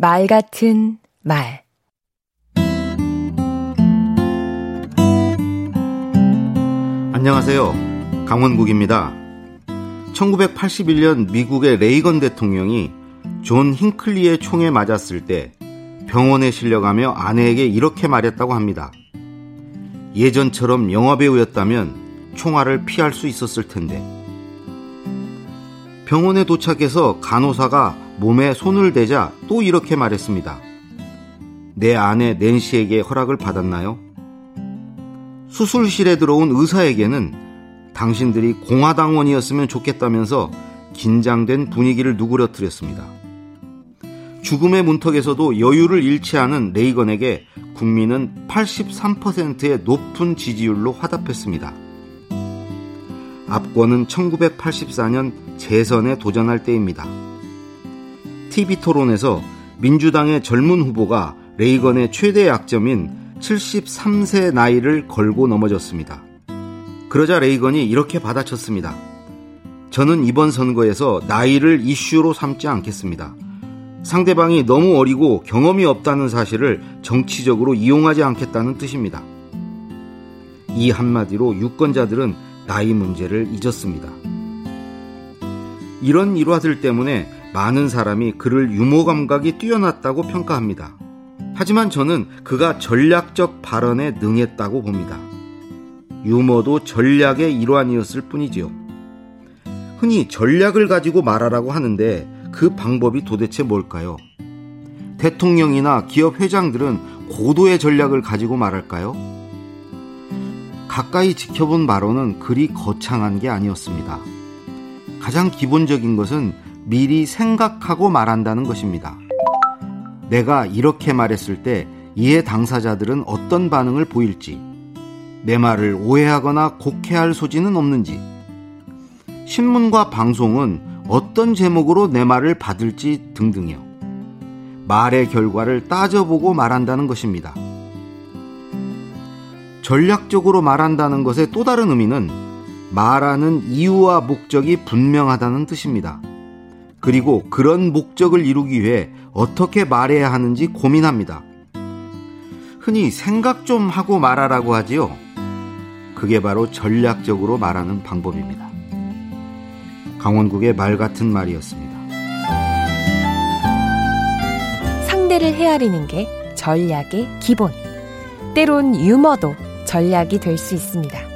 말 같은 말 안녕하세요. 강원국입니다. 1981년 미국의 레이건 대통령이 존 힝클리의 총에 맞았을 때 병원에 실려가며 아내에게 이렇게 말했다고 합니다. 예전처럼 영화배우였다면 총알을 피할 수 있었을 텐데. 병원에 도착해서 간호사가 몸에 손을 대자 또 이렇게 말했습니다. 내 아내 낸시에게 허락을 받았나요? 수술실에 들어온 의사에게는 당신들이 공화당원이었으면 좋겠다면서 긴장된 분위기를 누그러뜨렸습니다. 죽음의 문턱에서도 여유를 잃지 않은 레이건에게 국민은 83%의 높은 지지율로 화답했습니다. 압권은 1984년 재선에 도전할 때입니다. TV 토론에서 민주당의 젊은 후보가 레이건의 최대 약점인 73세 나이를 걸고 넘어졌습니다. 그러자 레이건이 이렇게 받아쳤습니다. 저는 이번 선거에서 나이를 이슈로 삼지 않겠습니다. 상대방이 너무 어리고 경험이 없다는 사실을 정치적으로 이용하지 않겠다는 뜻입니다. 이 한마디로 유권자들은 나이 문제를 잊었습니다. 이런 일화들 때문에 많은 사람이 그를 유머 감각이 뛰어났다고 평가합니다. 하지만 저는 그가 전략적 발언에 능했다고 봅니다. 유머도 전략의 일환이었을 뿐이지요. 흔히 전략을 가지고 말하라고 하는데 그 방법이 도대체 뭘까요? 대통령이나 기업 회장들은 고도의 전략을 가지고 말할까요? 가까이 지켜본 바로는 그리 거창한 게 아니었습니다. 가장 기본적인 것은 미리 생각하고 말한다는 것입니다. 내가 이렇게 말했을 때 이해 당사자들은 어떤 반응을 보일지, 내 말을 오해하거나 곡해할 소지는 없는지, 신문과 방송은 어떤 제목으로 내 말을 받을지 등등이요. 말의 결과를 따져보고 말한다는 것입니다. 전략적으로 말한다는 것의 또 다른 의미는 말하는 이유와 목적이 분명하다는 뜻입니다. 그리고 그런 목적을 이루기 위해 어떻게 말해야 하는지 고민합니다. 흔히 생각 좀 하고 말하라고 하지요. 그게 바로 전략적으로 말하는 방법입니다. 강원국의 말 같은 말이었습니다. 상대를 헤아리는 게 전략의 기본. 때론 유머도 전략이 될 수 있습니다.